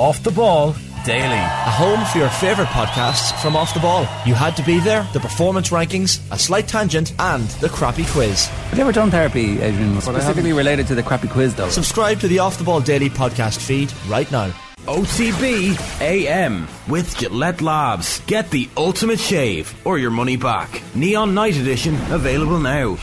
Off the Ball Daily. A home for your favourite podcasts from Off the Ball. You had to be there, the performance rankings, a slight tangent, and the crappy quiz. Have you ever done therapy, Adrian? Specifically related to the crappy quiz, though. Subscribe to the Off the Ball Daily podcast feed right now. OTB AM with Gillette Labs. Get the ultimate shave or your money back. Neon Night Edition available now.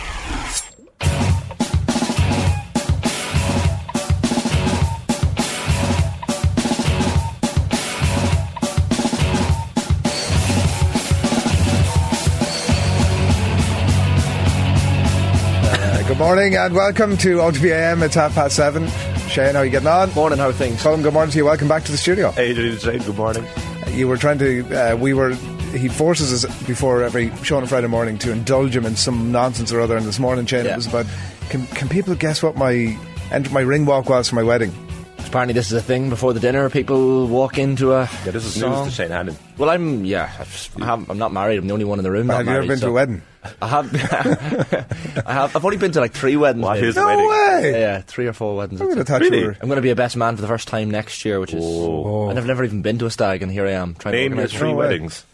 Good morning and welcome to OTBAM. It's half past seven. Shane, how are you getting on? Morning, how are things? Colm, good morning to you. Welcome back to the studio. Adrian Shane, good morning. You were trying to, uh, we were, he forces us before every show on a Friday morning to indulge him in some nonsense or other. And this morning, Shane, Yeah. it was about, can, can people guess what my, enter my ring walk was for my wedding? Apparently, this is a thing before the dinner. People walk into a. Yeah, this is song. news to Shane Hannon. Well, I'm yeah. I've just- I haven't- I'm not married. I'm the only one in the room. Have not you ever married, been to a wedding? I have. I have. I've only been to like three weddings. What is No wedding? way! Yeah, three or four weddings. I would That's have it. thought Really? you. I'm going to be a best man for the first time next year, which is. Oh. And I've never even been to a stag, and here I am trying Name to your three No way. weddings.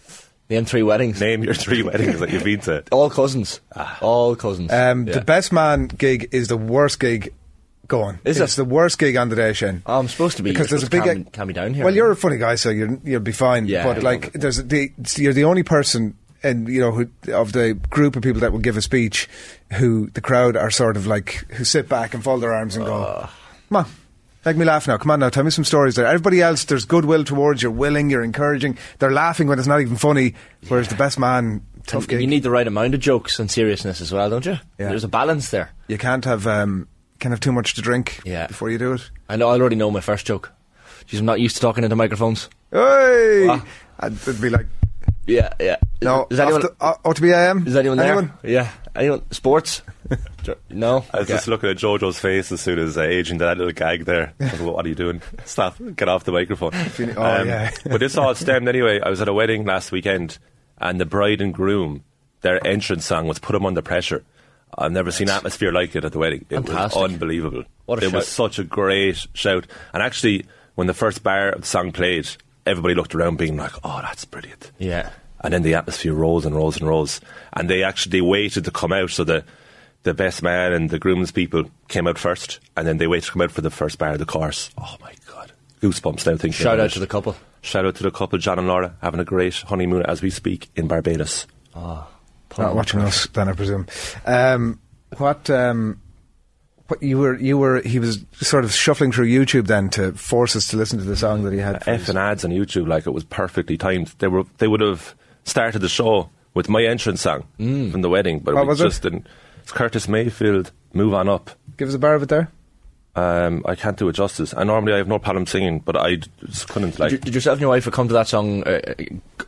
Name three weddings. Name your three weddings that you've been to. All cousins. All cousins. Um, Yeah. The best man gig is the worst gig going. Is it's it? the worst gig on the day, Shane. Oh, I'm supposed to be. because there's a big to calm, calm me down here. Well, you're a funny guy, so you're, you'll be fine. Yeah. but like, there's the, you're the only person, and you know, who, of the group of people that will give a speech, who the crowd are sort of like who sit back and fold their arms and go, "Come on." Make me laugh now. Come on now. Tell me some stories there. Everybody else, there's goodwill towards. You're willing. You're encouraging. They're laughing when it's not even funny. Whereas the best man, tough. You need the right amount of jokes and seriousness as well, don't you? Yeah. There's a balance there. You can't have um, can't have too much to drink Yeah. before you do it. I know. I already know my first joke. Jeez, I'm not used to talking into microphones. Hey, Ah. And it'd be like Yeah, yeah. Is, no. Is anyone? off the, uh, OTBAM. is anyone there? Anyone? Yeah. Anyone? Sports? no. I was Okay. just looking at Jojo's face as soon as uh, Adrian did that little gag there. I was like, what are you doing? Stop. Get off the microphone. Um, oh, yeah. but this all stemmed anyway. I was at a wedding last weekend and the bride and groom, their entrance song was "Put Put 'em Under Pressure. I've never seen atmosphere like it at the wedding. It Fantastic. was unbelievable. What a it was such a great shout. And actually, when the first bar of the song played, everybody looked around being like, oh, that's brilliant. Yeah. and then the atmosphere rose and rose and rose. And they actually they waited to come out, so the the best man and the groom's people came out first, and then they waited to come out for the first bar of the course. Oh my god, goosebumps now thinking. Shout about out it. to the couple. shout out to the couple, John and Laura, having a great honeymoon as we speak in Barbados. Oh, not watching us, then I presume. Um, what? Um, what you were? You were? He was sort of shuffling through YouTube then to force us to listen to the song that he had. for F and ads on YouTube, like it was perfectly timed. They were they would have started the show with my entrance song from the wedding, but What we was it? just didn't. It's Curtis Mayfield. Move on up. Give us a bar of it there. Um, I can't do it justice. And normally I have no problem singing, but I just couldn't like. Did, did yourself and your wife come to that song uh,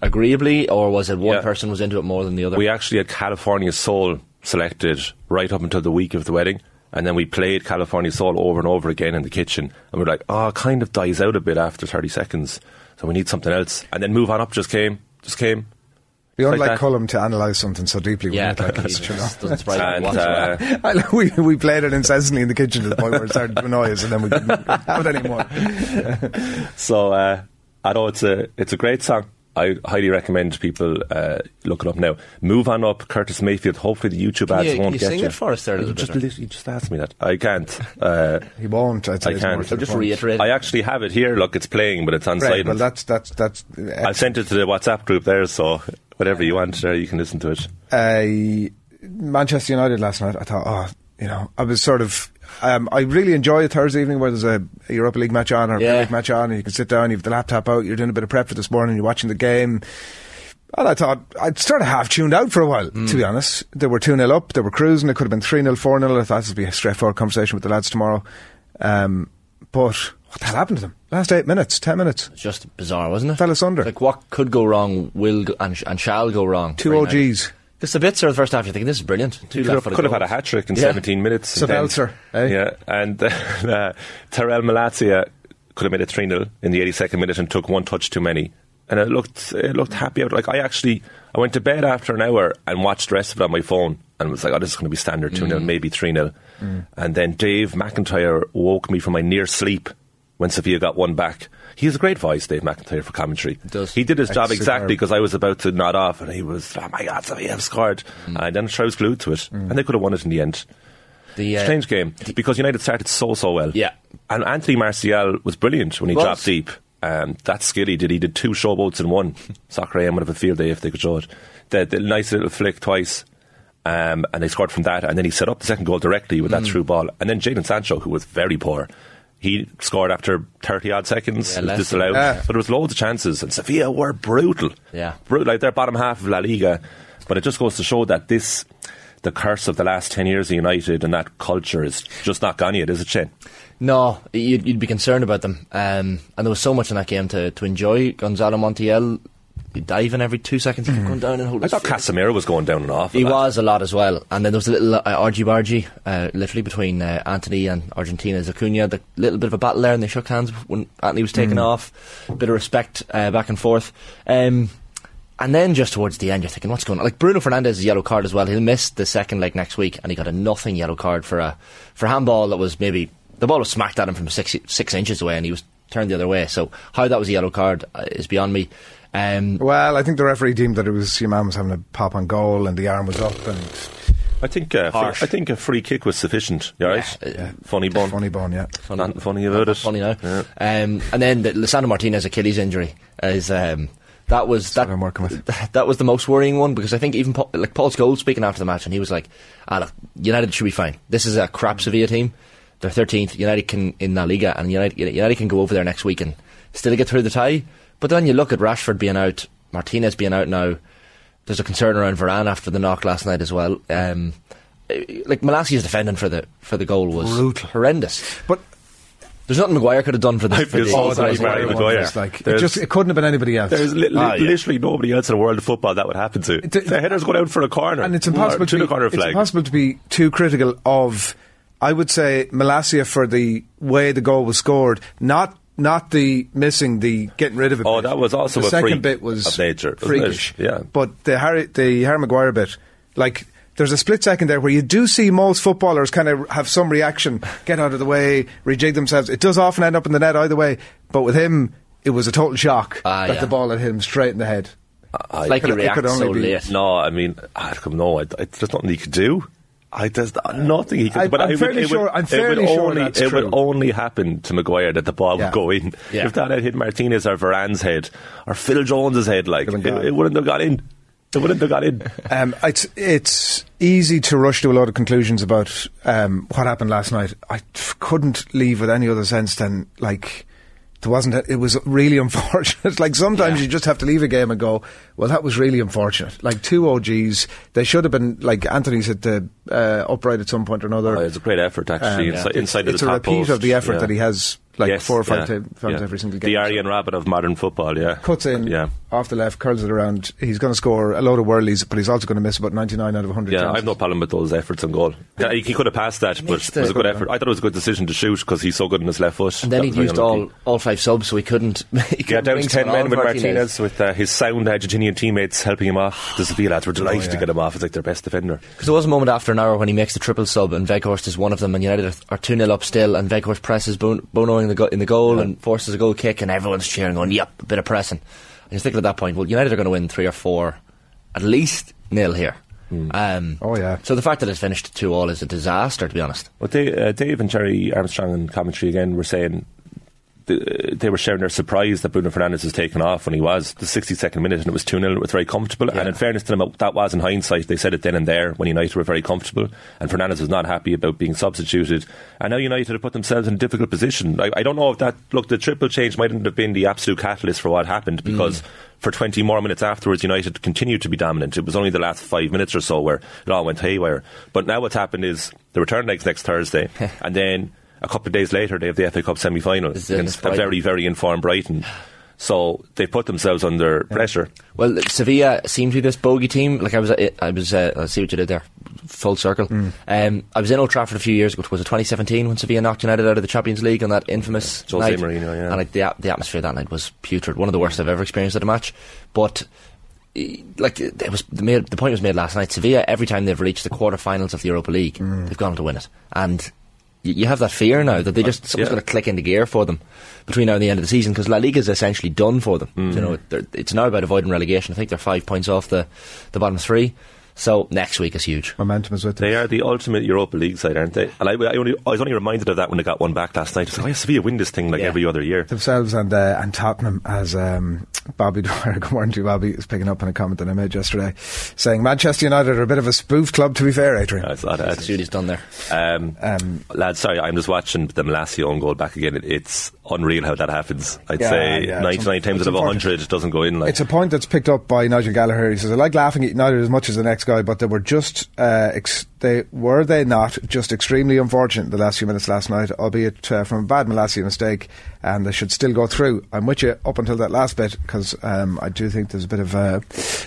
agreeably, or was it one Yeah. person was into it more than the other? We actually had California Soul selected right up until the week of the wedding. And then we played California Soul over and over again in the kitchen. And we are like, oh, kind of dies out a bit after 30 seconds. So we need something else. And then Move On Up just came. Just came. We don't Like like that. Colm to analyse something so deeply. we yeah, don't like it it, you know. doesn't surprise And uh, I we, we played it incessantly in the kitchen to the point where it started to annoy us and then we couldn't have it anymore. so uh, I know it's a, it's a great song. I highly recommend people uh, look it up now. Move on up, Curtis Mayfield. Hopefully the YouTube ads you- won't you get sing you. it for us there a you little just, bit, or- just asked me that. I can't. Uh, He won't. I'd say I can't. more to So just reiterate. I actually have it here. Look, it's playing, but it's on Right, silent. well, that's that's that's. I sent it to the WhatsApp group there, so whatever you want, there you can listen to it. uh, Manchester United last night. I thought, oh, you know, I was sort of. Um, I really enjoy a Thursday evening where there's a, Europa League match on or a Yeah. League match on, and you can sit down, you have the laptop out, you're doing a bit of prep for this morning, you're watching the game. And I thought I'd sort of half tuned out for a while, to be honest. They were 2 0 up, they were cruising, it could have been 3 0, 4 0. I thought this would be a straightforward conversation with the lads tomorrow. Um, but what the hell happened to them? Last eight minutes, 10 minutes. It's just bizarre, wasn't it? Fell asunder. Like what could go wrong will go, and, sh- and shall go wrong. Two United. OGs. Because the bits are the first half, you're thinking this is brilliant. Two Could have, could have had a hat trick in Yeah. 17 minutes. and then- Sabitzer, eh? Yeah, and uh, Tyrell Malacia could have made it 3 0 in the 82nd minute and took one touch too many. And it looked it looked happy out. Like I actually I went to bed after an hour and watched the rest of it on my phone and was like, oh, this is going to be standard 2 0, maybe 3 0. And then Dave McIntyre woke me from my near sleep when Sevilla got one back. He has a great voice, Dave McIntyre, for commentary. does. He did his job exactly because I was about to nod off and he was, oh my God, Sevilla have scored. And then I was glued to it. And they could have won it in the end. The, uh, Strange game because United started so, so well. Yeah. And Anthony Martial was brilliant when he Was. dropped deep. Um, that skill he did. He did two showboats in one. Soccer AM would have a field day if they could show it. The, the nice little flick twice. Um, and they scored from that. And then he set up the second goal directly with that Mm. through ball. And then Jadon Sancho, who was very poor, he scored after 30 odd seconds. Yeah, It was disallowed. Yeah. But there was loads of chances. And Sevilla were brutal. Yeah. Brutal. Like they're bottom half of La Liga. But it just goes to show that this, the curse of the last 10 years of United and that culture is just not gone yet, is it, Shane? No, you'd, you'd be concerned about them. Um, and there was so much in that game to, to enjoy. Gonzalo Montiel diving every two seconds, keep going down and hold I thought. Casemiro was going down and off. He was a lot as well. And then there was a little uh, argy bargy, uh, literally between uh, Antony and Argentina's Acuna. The little bit of a battle there, and they shook hands when Antony was taken off. bit of respect uh, back and forth. Um, and then just towards the end, you're thinking, what's going on? Like Bruno Fernandes's yellow card as well. He'll miss the second leg next week, and he got a nothing yellow card for a for handball that was maybe the ball was smacked at him from six six inches away, and he was turned the other way. So how that was a yellow card uh, is beyond me. Um, Well, I think the referee deemed that it was your man was having a pop on goal and the arm was up and I think uh, Harsh. I think a free kick was sufficient. You all right? Yeah. Funny bone. funny bone, yeah. Nothing funny about it. funny now. Yeah. Um, and then the Lisandro Martinez Achilles injury is um, that was that. what I'm working with. That was the most worrying one because I think even Paul, like Paul Scholes speaking after the match and he was like, "Ah, look, United should be fine. This is a crap Sevilla team. They're 13th. United can in La Liga and United United can go over there next week and still get through the tie. But then you look at Rashford being out, Martinez being out now. There's a concern around Varane after the knock last night as well. Um, like Malacia's defending for the for the goal was Brutal. horrendous. But There's nothing Maguire could have done for this. I for feel the, so for sorry the- for Maguire. was like it just it couldn't have been anybody else. There's li- li- Ah, yeah. literally nobody else in the world of football that would happen to. The- the header's going out for a corner, and it's impossible to to the be, corner it's impossible to be too critical of I would say Malacia for the way the goal was scored not not the missing the getting rid of it Oh, bit. that was also the a second freak bit was of nature, wasn't freakish Yeah. but the Harry the Harry Maguire bit like there's a split second there where you do see most footballers kind of have some reaction, get out of the way, rejig themselves. It does often end up in the net either way, but with him, it was a total shock Ah, that yeah. the ball had hit him straight in the head. I- like could- he it could only so be- late. No, I mean, I come no. I, I, there's nothing he could do. I, there's nothing he could. I- but I'm I fairly would- sure- I'm it fairly would sure only, that's It true. would only happen to Maguire that the ball Yeah. would go in. Yeah. If that had hit Martinez or Varane's head or Phil Jones's head, like it, it wouldn't have got in. It wouldn't have got in. Um, it's it's easy to rush to a lot of conclusions about um, what happened last night. I f- couldn't leave with any other sense than like there wasn't. A, it was really unfortunate. like sometimes Yeah. you just have to leave a game and go, well, that was really unfortunate. Like two OGs, they should have been like Antony's at the uh, upright at some point or another. Oh, it's a great effort actually Um, inside, it's- inside it's of a repeat post. of the effort Yeah. that he has like Yes, four or five yeah, times yeah. every single game. The So- Arjen Robben of modern football, yeah. cuts in Yeah. Off the left, curls it around. He's going to score a load of whirlies, but he's also going to miss about 99 out of 100 Yeah, chances. I've no problem with those efforts on goal. Yeah, he, he could have passed that, but it was a good effort. I thought it was a good decision to shoot because he's so good in his left foot. And then That he used all, all five subs, so he couldn't. He Yeah, couldn't down to 10 men with for Martinez, with uh, his sound Argentinian teammates helping him off. The Sevilla lads were delighted Oh, yeah. to get him off. It's like their best defender. Because there was a moment after an hour when he makes the triple sub, and Weghorst is one of them, and United are 2 0 up still, and Weghorst presses Bono in the, go- in the goal and forces a goal kick, and everyone's cheering, going, yep, a bit of pressing. And you're thinking at that point, well, United are going to win 3 or 4, at least nil here. Um, Oh, yeah. So the fact that it's finished 2 all is a disaster, to be honest. But they, uh, Dave and Gerry Armstrong in commentary again were saying th- they were sharing their surprise that Bruno Fernandes was taken off when he was the 62nd minute and it was 2 0 it was very comfortable. And in fairness to them, that was in hindsight. They said it then and there when United were very comfortable and Fernandes was not happy about being substituted. And now United have put themselves in a difficult position. I, I don't know if that, look, the triple change mightn't have been the absolute catalyst for what happened mm. because. For 20 more minutes afterwards, United continued to be dominant. It was only the last five minutes or so where it all went haywire. But now what's happened is the return legs next Thursday, and then a couple of days later they have the FA Cup semi-final This is in against a very, very informed Brighton. So they put themselves under pressure. Well, Sevilla seemed to be this bogey team. Like I was, I was. Uh, I see what you did there. Full circle. Mm. Um, I was in Old Trafford a few years ago. Was it 2017 when Sevilla knocked United out of the Champions League on that infamous Jose night? Mourinho, yeah. And like the the atmosphere that night was putrid. One of the worst I've ever experienced at a match. But like it was the, made, the point was made last night. Sevilla every time they've reached the quarterfinals of the Europa League, Mm. they've gone on to win it. And y- you have that fear now that they just something's Yeah. going to click into gear for them between now and the end of the season because La Liga is essentially done for them. Mm. You know, it's now about avoiding relegation. I think they're five points off the the bottom three. So next week is huge. Momentum is with them. They are the ultimate Europa League side, aren't they? And I, I, only, I was only reminded of that when they got one back last night. I was like, oh, yeah, Sevilla win this thing like Yeah. every other year. themselves and uh, and Tottenham as um, Bobby Dwyer, good morning to you, Bobby, is picking up on a comment that I made yesterday, saying Manchester United are a bit of a spoof club. To be fair, Adrian, That's, that, That's that's, what he's done there. um, Um, lads, sorry, I'm just watching the Malacia own goal back again. It, it's unreal how that happens. I'd Yeah, say yeah, 99 times out of important. 100 it doesn't go in. Like It's a point that's picked up by Nigel Gallagher. He says, "I like laughing at United as much as the next guy, but they were just uh, ex- they were they not just extremely unfortunate the last few minutes last night, albeit uh, from a bad Malacia mistake, and they should still go through. I'm with you up until that last bit because um, I do think there's a bit of uh,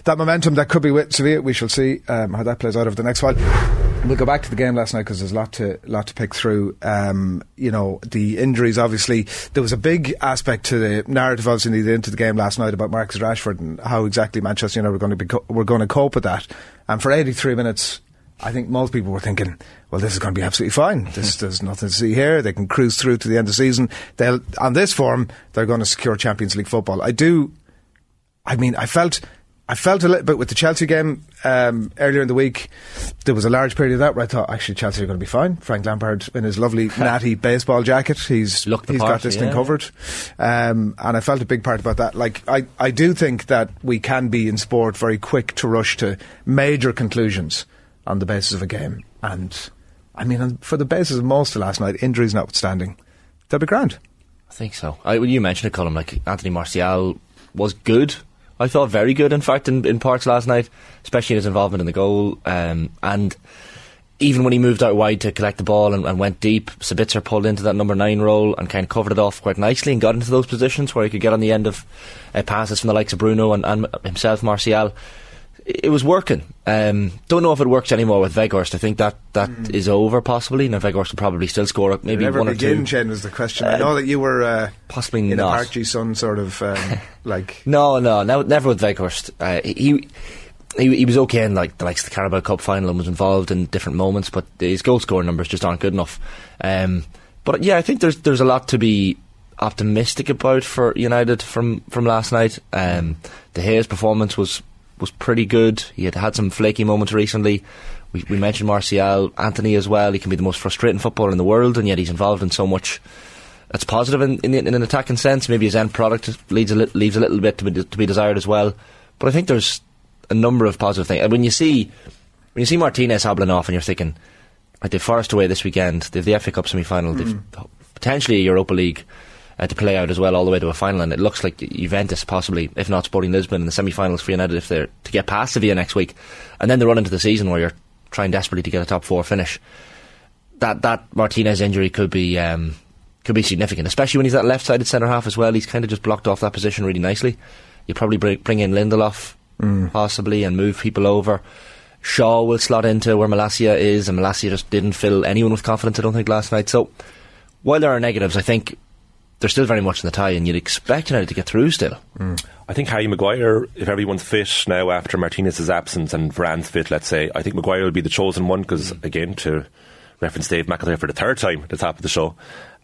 that momentum that could be with Sevilla. We shall see um, how that plays out over the next while. We'll go back to the game last night because there's a lot to lot to pick through. Um, you know, the injuries. Obviously, there was a big aspect to the narrative, obviously, leading into the game last night about Marcus Rashford and how exactly Manchester United were going to be co- were going to cope with that. And for 83 minutes, I think most people were thinking, well, this is going to be absolutely fine. This, there's nothing to see here. They can cruise through to the end of the season. They'll on this form, they're going to secure Champions League football. I do. I mean, I felt. I felt a little bit with the Chelsea game um, earlier in the week. There was a large period of that where I thought actually Chelsea are going to be fine. Frank Lampard in his lovely natty baseball jacket, he's he's part, got this thing covered, um, and I felt a big part about that. Like I, I do think that we can be in sport very quick to rush to major conclusions on the basis of a game, and I mean for the basis of most of last night, injuries notwithstanding, they'll be grand. I think so. I, when you mentioned it, Colm, like Anthony Martial was good. I thought very good, in fact, in, in parts last night, especially in his involvement in the goal. Um, and even when he moved out wide to collect the ball and, and went deep, Sabitzer pulled into that number nine role and kind of covered it off quite nicely and got into those positions where he could get on the end of uh, passes from the likes of Bruno and, and himself, Martial. It was working. Um, don't know if it works anymore with Weghorst. I think that that is over possibly. Now Weghorst will probably still score maybe Never one or begin, two. Chen was the question. I know that you were uh, Possibly in not. a Park Ji-sung sort of um, like. No, no, no never with Weghorst. Uh, he, he he was okay in like the likes of the Carabao Cup final and was involved in different moments, but his goal scoring numbers just aren't good enough. Um, but yeah, I think there's there's a lot to be optimistic about for United from from last night. Um, De Gea's performance was was pretty good. He had had some flaky moments recently. We, we mentioned Martial, Antony as well. He can be the most frustrating footballer in the world, and yet he's involved in so much that's positive in, in, in an attacking sense. Maybe his end product leaves a, li- leaves a little bit to be, to be desired as well. But I think there's a number of positive things. And when you see when you see Martinez hobbling off, and you're thinking, like they've Forest away this weekend, they've the FA Cup semi final, they've hmm. potentially a Europa League uh, to play out as well, all the way to a final. And it looks like Juventus possibly, if not Sporting Lisbon, in the semi-finals for United if they're to get past Sevilla next week, and then they run into the season where you're trying desperately to get a top four finish. That that Martinez injury could be. Um, could be significant, especially when he's that left-sided centre half as well. He's kind of just blocked off that position really nicely. You probably bring, bring in Lindelof possibly and move people over. Shaw will slot into where Malacia is, and Malacia just didn't fill anyone with confidence. I don't think last night. So while there are negatives, I think they're still very much in the tie, and you'd expect United to get through still. I think Harry Maguire, if everyone's fit now after Martinez's absence and Varane's fit, let's say, I think Maguire will be the chosen one because, again, to reference Dave McIntyre for the third time at the top of the show,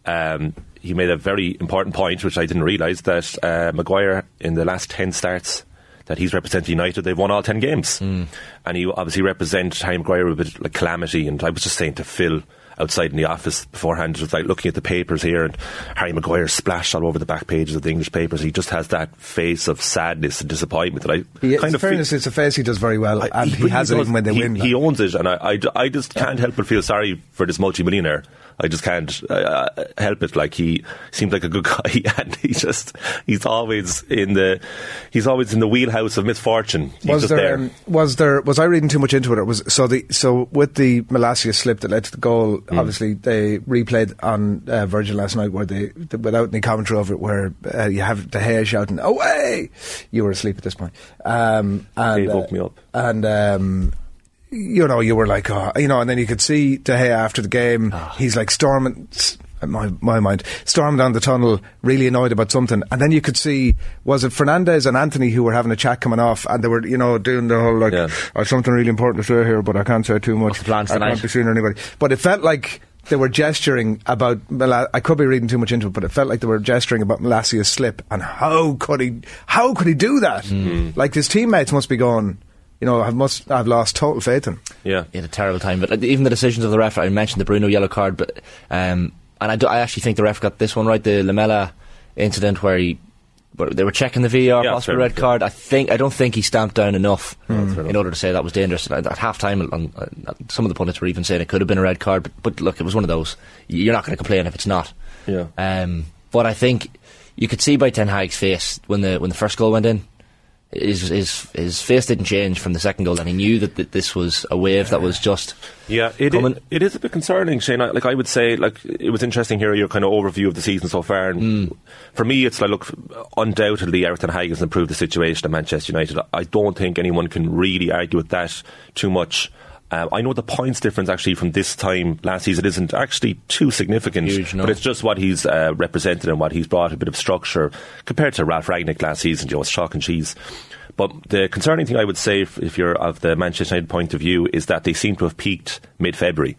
um, he made a very important point, which I didn't realise, that uh, Maguire, in the last 10 starts that he's represented United, they've won all 10 games. And he obviously represents Harry Maguire with a bit like calamity. And I was just saying to Phil, outside in the office beforehand, just like looking at the papers here, and Harry Maguire splashed all over the back pages of the English papers. He just has that face of sadness and disappointment that I He, kind in of fairness, it's a face he does very well, I- and he, but has it does. even when they he, win. He owns it, and I, I, I just can't help but feel sorry for this multimillionaire. I just can't uh, help it. Like he seems like a good guy, and he just he's always in the he's always in the wheelhouse of misfortune. He's was just there, there. Um, was there was I reading too much into it? Or was so the so with the Malacia slip that led to the goal? Hmm. Obviously, they replayed on uh, Virgin last night where they th- without any commentary over it, where uh, you have De Gea shouting "Away!" You were asleep at this point. Um, and, Dave woke me up. and. Um, you know, you were like, oh, you know, and then you could see De Gea after the game. Ah. He's like storming, in my my mind, storming down the tunnel, really annoyed about something. And then you could see, was it Fernandes and Antony who were having a chat coming off, and they were, you know, doing the whole like, Yeah. I have something really important to say here, but I can't say too much. What's the plans I tonight? can't be seeing anybody. But it felt like they were gesturing about. I could be reading too much into it, but it felt like they were gesturing about Malacia's slip and how could he? How could he do that? Like his teammates must be going. You know, have must have lost total faith in. him. Yeah. He had a terrible time. But uh, even the decisions of the ref, I mentioned the Bruno yellow card, but um, and I, do, I actually think the ref got this one right. The Lamella incident where he. where They were checking the VAR Yeah, possible red card. I think I don't think he stamped down enough fair enough. in order to say that was dangerous. At, at half time, uh, some of the pundits were even saying it could have been a red card. But, but look, it was one of those. You're not going to complain if it's not. Yeah. Um, but I think you could see by Ten Hag's face when the when the first goal went in, his his his face didn't change from the second goal, and he knew that, that this was a wave that was just Yeah, it, Coming- it, is a bit concerning, Shane. I, like I would say, like it was interesting hearing your kind of overview of the season so far. And hmm. for me, it's like look, undoubtedly, Erik ten Hag has improved the situation at Manchester United. I don't think anyone can really argue with that too much. Um, I know the points difference actually from this time last season isn't actually too significant, Huge, no. but it's just what he's uh, represented and what he's brought a bit of structure compared to Ralf Rangnick last season. You know, it's chalk and cheese. But the concerning thing I would say, if, if you're of the Manchester United point of view, is that they seem to have peaked mid-February,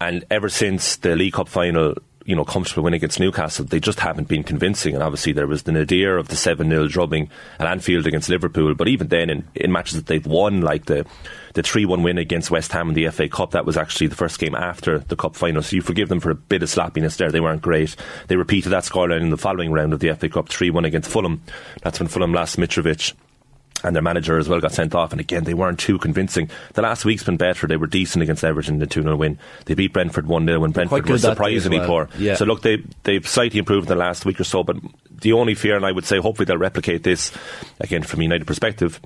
and ever since the League Cup final, you know, comfortable win against Newcastle, they just haven't been convincing. And obviously, there was the nadir of the seven 0 drubbing at Anfield against Liverpool. But even then, in, in matches that they've won, like the the three one win against West Ham in the FA Cup, that was actually the first game after the cup final. So you forgive them for a bit of sloppiness there. They weren't great. They repeated that scoreline in the following round of the FA Cup, three one against Fulham. That's when Fulham lost Mitrovic and their manager as well got sent off. And again, they weren't too convincing. The last week's been better. They were decent against Everton in the 2 0 win. They beat Brentford 1 0 when Brentford good was that day as surprisingly well. poor. Yeah. So look, they, they've slightly improved in the last week or so, but the only fear, and I would say hopefully they'll replicate this, again, from a United perspective,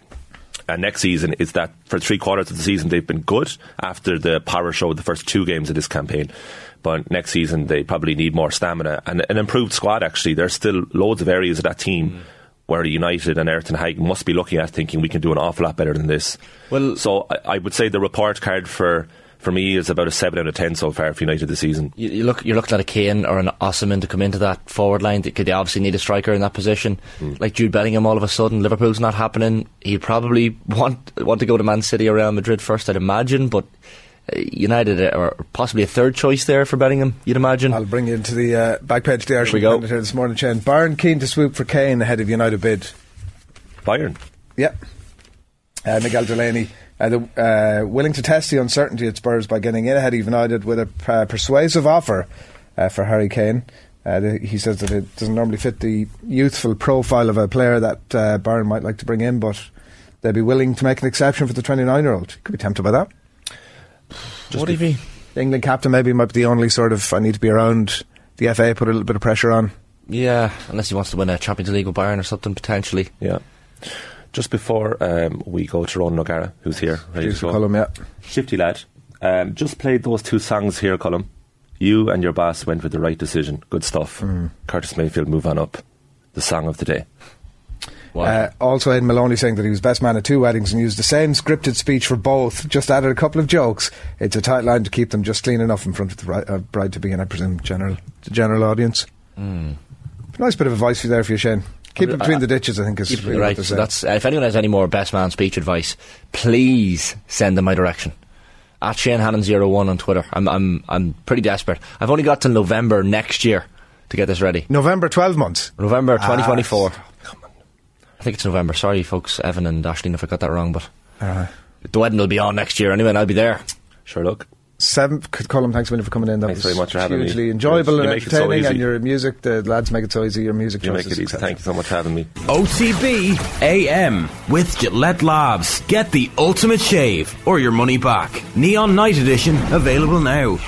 and next season is that for three quarters of the season they've been good after the power show the first two games of this campaign. But next season they probably need more stamina and an improved squad. Actually, there's still loads of areas of that team mm. Where United and Erik ten Hag must be looking at thinking we can do an awful lot better than this. Well- so I, I would say the report card for for me is about a seven out of ten so far for United this season. you, you look you're looking at a Kane or an Osimhen to come into that forward line. They, they obviously need a striker in that position. Hmm. Like Jude Bellingham, all of a sudden Liverpool's not happening. He'd probably want want to go to Man City or Real Madrid first, I'd imagine. But United are possibly a third choice there for Bellingham. You'd imagine. I'll bring you into the uh, back page of the Irish we go. Independent here this morning, Shane. Bayern keen to swoop for Kane ahead of United bid. Bayern. Yep. Uh, Miguel Delaney uh, the, uh, willing to test the uncertainty at Spurs by getting in ahead of United with a uh, persuasive offer uh, for Harry Kane. Uh, the, he says that it doesn't normally fit the youthful profile of a player that uh, Bayern might like to bring in, but they'd be willing to make an exception for the 29 year old. Could be tempted by that. What do you mean? The England captain maybe might be the only sort of I need to be around the FA, put a little bit of pressure on. Yeah, unless he wants to win a Champions League with Bayern or something potentially. Yeah. Just before um, we go to Ronan O'Gara, who's here, ready Producer to go. Colm, yeah. Shifty lad, um, just played those two songs here, Colm. You and your boss went with the right decision. Good stuff. Mm. Curtis Mayfield, move on up. The song of the day. Wow. Uh, also, Ed Maloney saying that he was best man at two weddings and used the same scripted speech for both, just added a couple of jokes. It's a tight line to keep them just clean enough in front of the uh, bride to be, and I presume general the general audience. Nice bit of advice for you there for you, Shane. Keep it between the ditches, I think, is really right. So that's uh, if anyone has any more best man speech advice, please send them my direction. At Shane Hannon 01 on Twitter. I'm I'm I'm pretty desperate. I've only got to November next year to get this ready. November 12 months. November Ah, 2024. I think it's November. Sorry, folks, Evan and Ashleen, if I got that wrong, but Uh, the wedding will be on next year anyway, and I'll be there. Sure, look. Seventh, C- Colm, thanks a million for coming in. That Thanks was very much for having me. hugely enjoyable You and make it so entertaining, and your music, the lads make it so easy. Your music You make it easy. Thank you so much for having me. OTB AM with Gillette Labs. Get the ultimate shave or your money back. Neon Night Edition available now.